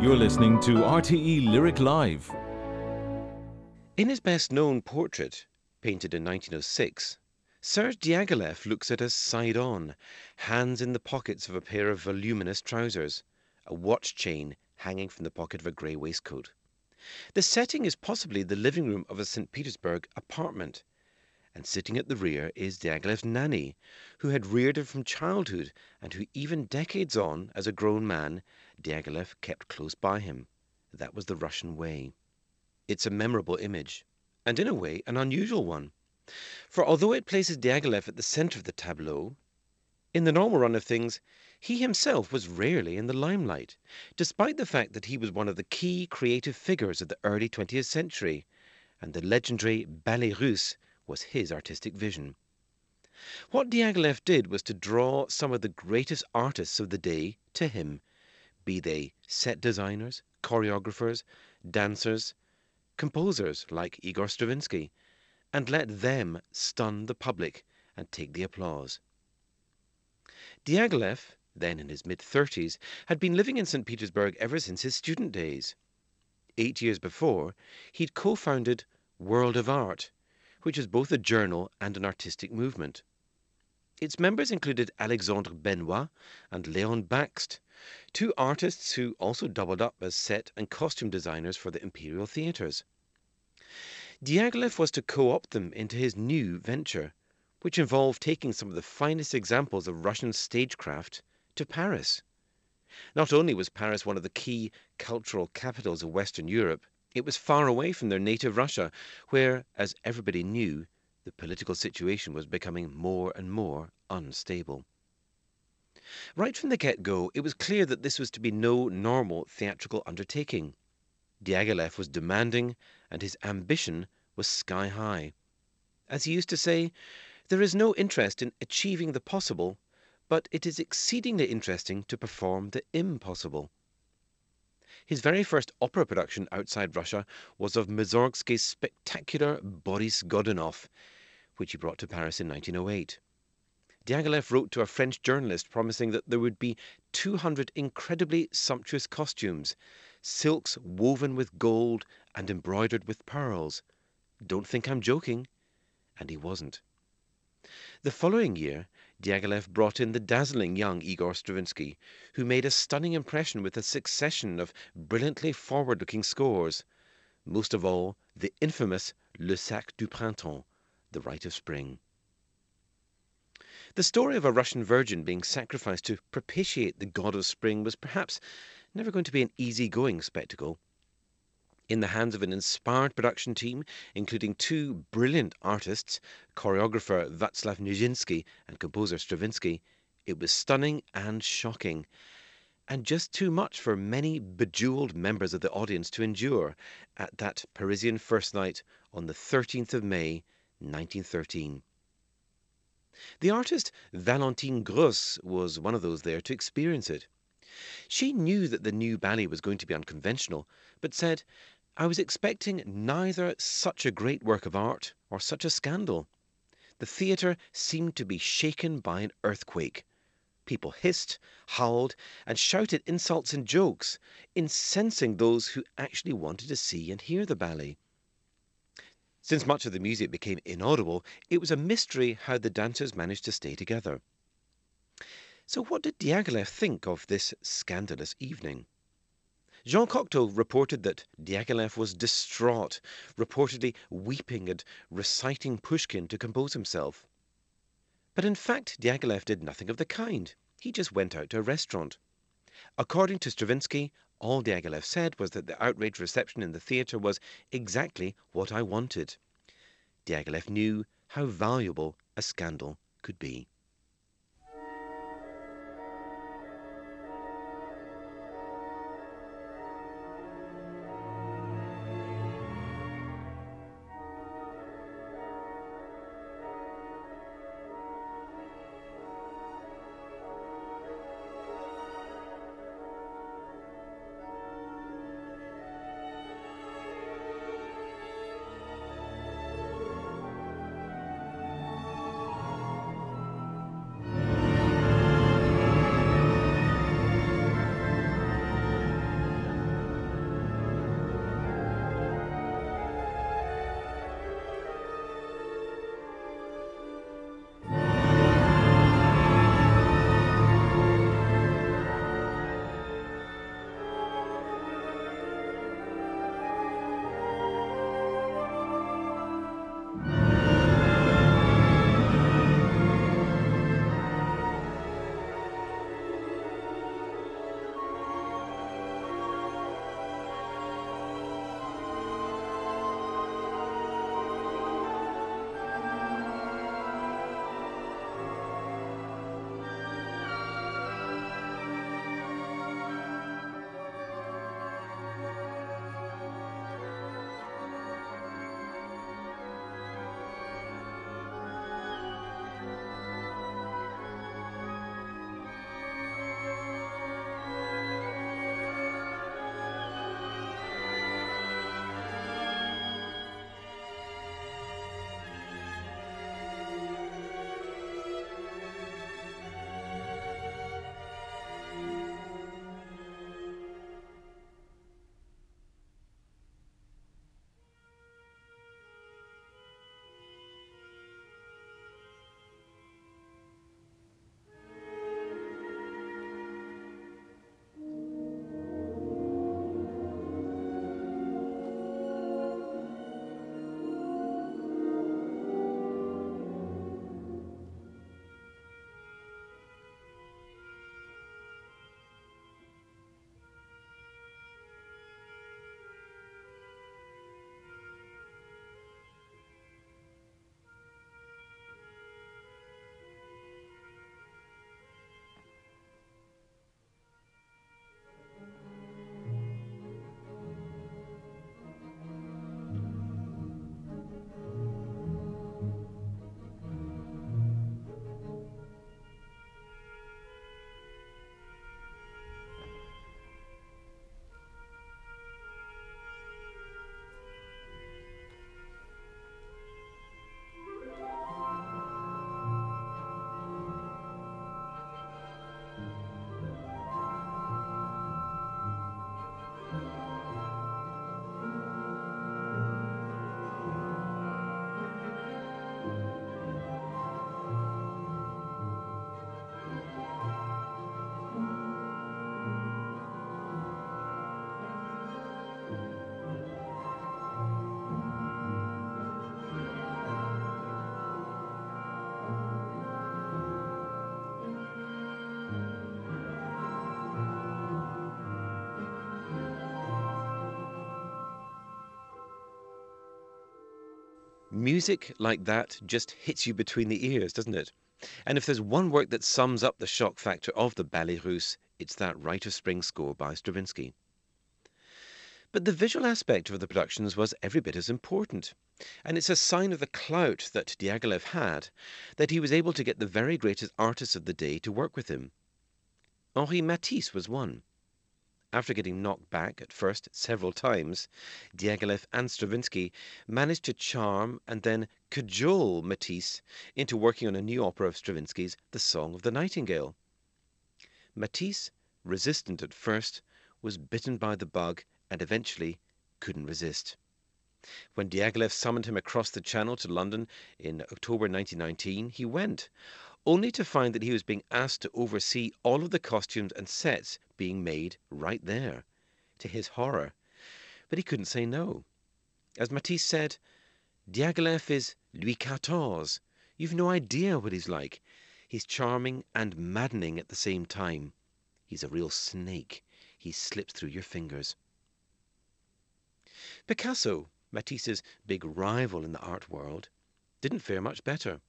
You're listening to RTE Lyric Live. In his best known portrait, painted in 1906, Serge Diaghilev looks at us side on, hands in the pockets of a pair of voluminous trousers, a watch chain hanging from the pocket of a grey waistcoat. The setting is possibly the living room of a St. Petersburg apartment, and sitting at the rear is Diaghilev's nanny, who had reared him from childhood and who, even decades on, as a grown man, Diaghilev kept close by him. That was the Russian way. It's a memorable image, and in a way an unusual one. For although it places Diaghilev at the center of the tableau, in the normal run of things, he himself was rarely in the limelight, despite the fact that he was one of the key creative figures of the early 20th century, and the legendary Ballet Russe was his artistic vision. What Diaghilev did was to draw some of the greatest artists of the day to him, be they set designers, choreographers, dancers, composers like Igor Stravinsky, and let them stun the public and take the applause. Diaghilev, then in his mid 30s, had been living in St. Petersburg ever since his student days. Eight years before, he'd co founded World of Art, which was both a journal and an artistic movement. Its members included Alexandre Benois and Leon Bakst, two artists who also doubled up as set and costume designers for the imperial theatres. Diaghilev was to co opt them into his new venture, which involved taking some of the finest examples of Russian stagecraft to Paris. Not only was Paris one of the key cultural capitals of Western Europe, it was far away from their native Russia, where, as everybody knew, the political situation was becoming more and more unstable. Right from the get go, it was clear that this was to be no normal theatrical undertaking. Diaghilev was demanding, and his ambition was sky high. As he used to say, there is no interest in achieving the possible, but it is exceedingly interesting to perform the impossible. His very first opera production outside Russia was of Mussorgsky's spectacular Boris Godunov, which he brought to Paris in 1908. Diaghilev wrote to a French journalist promising that there would be 200 incredibly sumptuous costumes, silks woven with gold and embroidered with pearls. Don't think I'm joking. And he wasn't. The following year, Diaghilev brought in the dazzling young Igor Stravinsky, who made a stunning impression with a succession of brilliantly forward looking scores, most of all the infamous Le Sacre du Printemps, The Rite of Spring. The story of a Russian virgin being sacrificed to propitiate the god of spring was perhaps never going to be an easy-going spectacle. In the hands of an inspired production team, including two brilliant artists, choreographer Vaslav Nijinsky and composer Stravinsky, it was stunning and shocking, and just too much for many bejeweled members of the audience to endure at that Parisian first night on the 13th of May, 1913. The artist Valentine Gross was one of those there to experience it. She knew that the new ballet was going to be unconventional, but said, I was expecting neither such a great work of art or such a scandal. The theatre seemed to be shaken by an earthquake. People hissed, howled, and shouted insults and jokes, incensing those who actually wanted to see and hear the ballet. Since much of the music became inaudible, it was a mystery how the dancers managed to stay together. So, what did Diaghilev think of this scandalous evening? Jean Cocteau reported that Diaghilev was distraught, reportedly weeping and reciting Pushkin to compose himself. But in fact, Diaghilev did nothing of the kind. He just went out to a restaurant. According to Stravinsky, all Diaghilev said was that the outraged reception in the theatre was exactly what I wanted. Diaghilev knew how valuable a scandal could be. Music like that just hits you between the ears, doesn't it? And if there's one work that sums up the shock factor of the Ballet Russe, it's that Rite of Spring score by Stravinsky. But the visual aspect of the productions was every bit as important. And it's a sign of the clout that Diaghilev had that he was able to get the very greatest artists of the day to work with him. Henri Matisse was one. After getting knocked back at first several times, Diaghilev and Stravinsky managed to charm and then cajole Matisse into working on a new opera of Stravinsky's, The Song of the Nightingale. Matisse, resistant at first, was bitten by the bug and eventually couldn't resist. When Diaghilev summoned him across the Channel to London in October 1919, he went, only to find that he was being asked to oversee all of the costumes and sets being made right there, to his horror. But he couldn't say no. As Matisse said, Diaghilev is Louis XIV. You've no idea what he's like. He's charming and maddening at the same time. He's a real snake. He slips through your fingers. Picasso Matisse's big rival in the art world, didn't fare much better.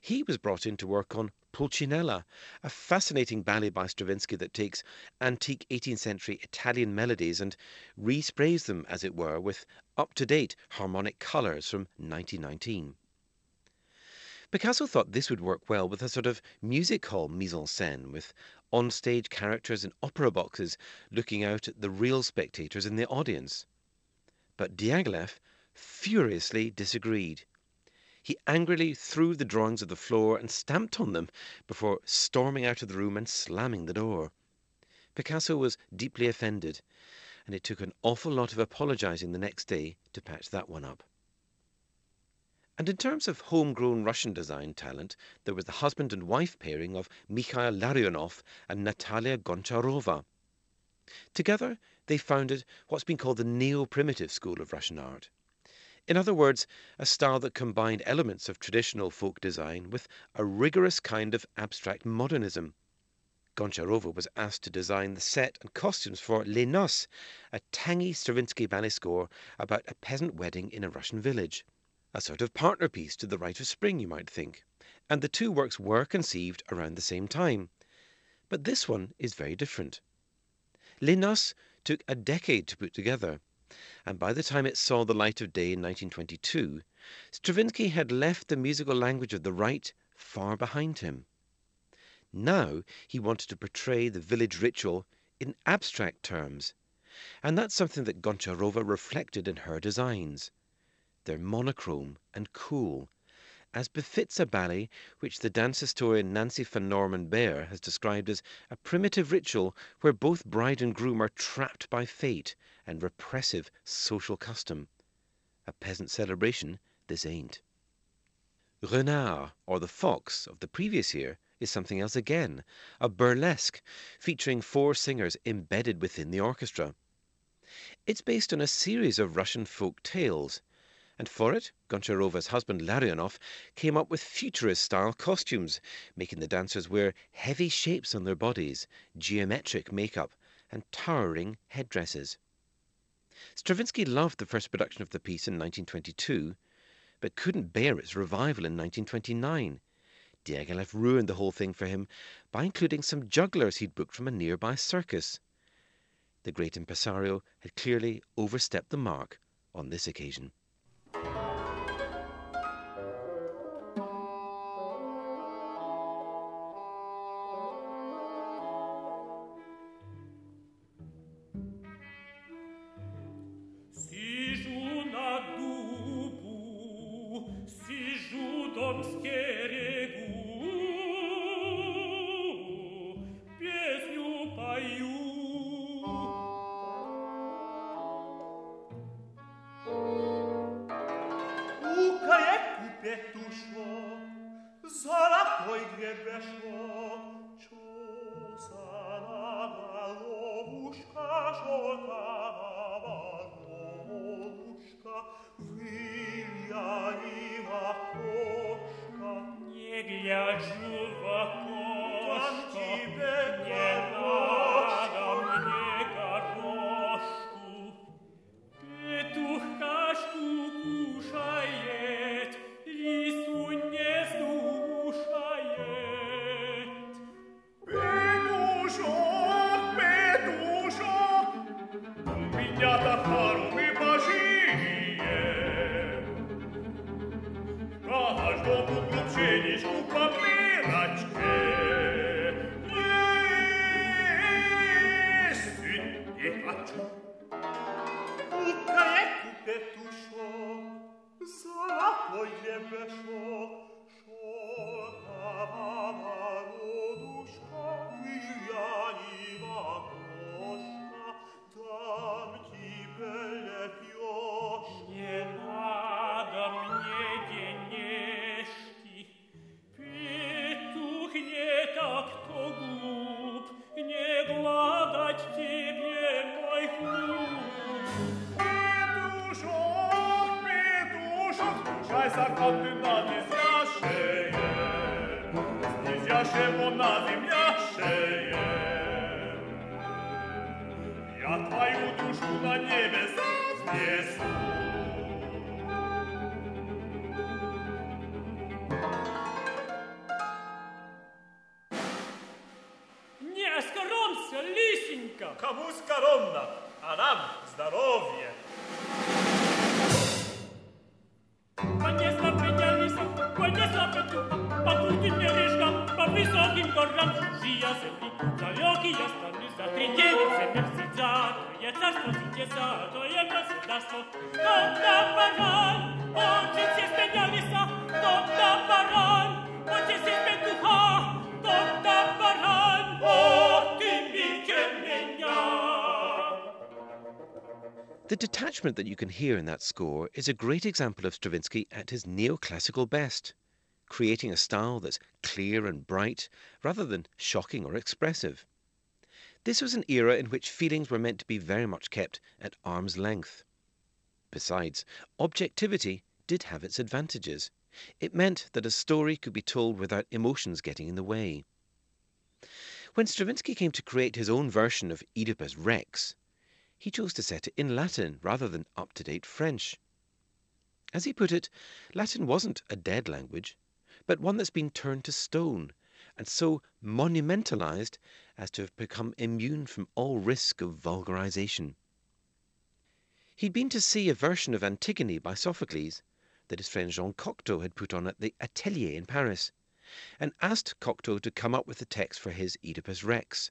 He was brought in to work on Pulcinella, a fascinating ballet by Stravinsky that takes antique 18th century Italian melodies and resprays them, as it were, with up to date harmonic colours from 1919. Picasso thought this would work well with a sort of music hall mise en scène, with on-stage characters in opera boxes looking out at the real spectators in the audience. But Diaghilev furiously disagreed. He angrily threw the drawings of the floor and stamped on them before storming out of the room and slamming the door. Picasso was deeply offended, and it took an awful lot of apologizing the next day to patch that one up. And in terms of homegrown Russian design talent, there was the husband and wife pairing of Mikhail Larionov and Natalia Goncharova. Together, they founded what's been called the neo-primitive school of Russian art. In other words, a style that combined elements of traditional folk design with a rigorous kind of abstract modernism. Goncharova was asked to design the set and costumes for Les Noces, a tangy Stravinsky ballet score about a peasant wedding in a Russian village. A sort of partner piece to The Rite of Spring, you might think. And the two works were conceived around the same time. But this one is very different. Les Noces took a decade to put together, and by the time it saw the light of day in 1922, Stravinsky had left the musical language of the Rite far behind him. Now he wanted to portray the village ritual in abstract terms, and that's something that Goncharova reflected in her designs. They're monochrome and cool, as befits a ballet which the dance historian Nancy van Norman Baer has described as a primitive ritual where both bride and groom are trapped by fate and repressive social custom. A peasant celebration this ain't. Renard, or the Fox, of the previous year is something else again, a burlesque featuring four singers embedded within the orchestra. It's based on a series of Russian folk tales and for it Goncharova's husband Larionov came up with futurist-style costumes, making the dancers wear heavy shapes on their bodies, geometric makeup, and towering headdresses. Stravinsky loved the first production of the piece in 1922, but couldn't bear its revival in 1929. Diaghilev ruined the whole thing for him by including some jugglers he'd booked from a nearby circus. The great impresario had clearly overstepped the mark on this occasion. Yeah. наш дом тут глубже, не zakotypany zjaszeje, zjasie mu na tym jaszeje. Ja twaju duszku na niebie zazniesu. Nie, skarom się, lisinka! Komu skaromna, a nam zdrowie! понесла меня лесом, понесла поту, по пустым бережкам, по высоким горам. Жия сыпни, далекие страны, за три девицы мерзится, твое царство сидеса, твое государство. Доктор Баран, учись из меня леса, доктор Баран, учись из The detachment that you can hear in that score is a great example of Stravinsky at his neoclassical best, creating a style that's clear and bright rather than shocking or expressive. This was an era in which feelings were meant to be very much kept at arm's length. Besides, objectivity did have its advantages. It meant that a story could be told without emotions getting in the way. When Stravinsky came to create his own version of Oedipus Rex, he chose to set it in Latin rather than up to date French. As he put it, Latin wasn't a dead language, but one that's been turned to stone and so monumentalized as to have become immune from all risk of vulgarization. He'd been to see a version of Antigone by Sophocles that his friend Jean Cocteau had put on at the Atelier in Paris, and asked Cocteau to come up with the text for his Oedipus Rex,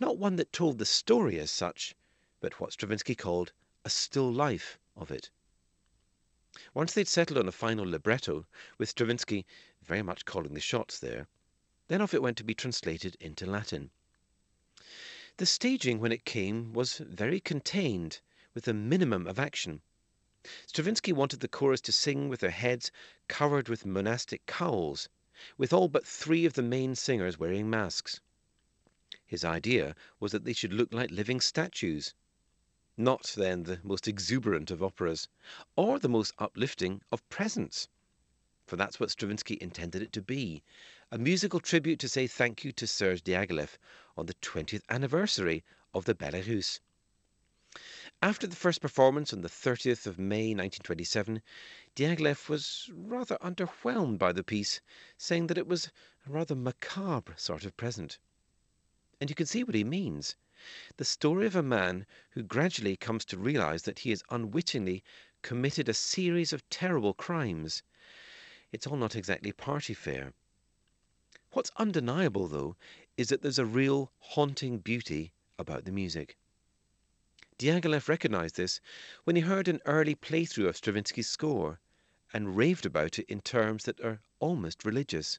not one that told the story as such, but what Stravinsky called a still life of it. Once they'd settled on a final libretto, with Stravinsky very much calling the shots there, then off it went to be translated into Latin. The staging, when it came, was very contained, with a minimum of action. Stravinsky wanted the chorus to sing with their heads covered with monastic cowls, with all but three of the main singers wearing masks. His idea was that they should look like living statues, not then the most exuberant of operas, or the most uplifting of presents. For that's what Stravinsky intended it to be a musical tribute to say thank you to Serge Diaghilev on the 20th anniversary of the Russe. After the first performance on the 30th of May 1927, Diaghilev was rather underwhelmed by the piece, saying that it was a rather macabre sort of present. And you can see what he means the story of a man who gradually comes to realize that he has unwittingly committed a series of terrible crimes. It's all not exactly party fare. What's undeniable, though, is that there's a real haunting beauty about the music. Diaghilev recognized this when he heard an early playthrough of Stravinsky's score and raved about it in terms that are almost religious.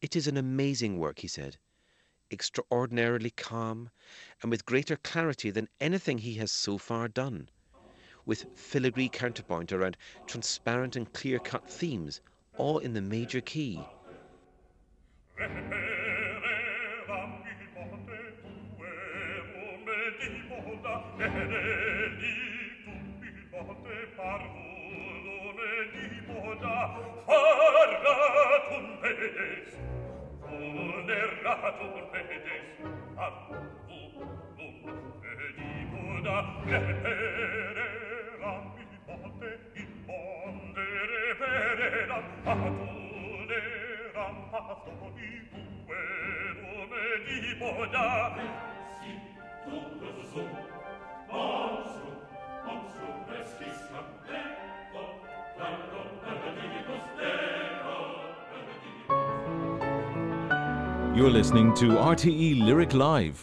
It is an amazing work, he said extraordinarily calm, and with greater clarity than anything he has so far done, with filigree counterpoint around transparent and clear cut themes, all in the major key. Un erratur pedes arvum num edibuda repereram il monte il monte repereram aduneram ad omnibus di edibuda You're listening to RTE Lyric Live,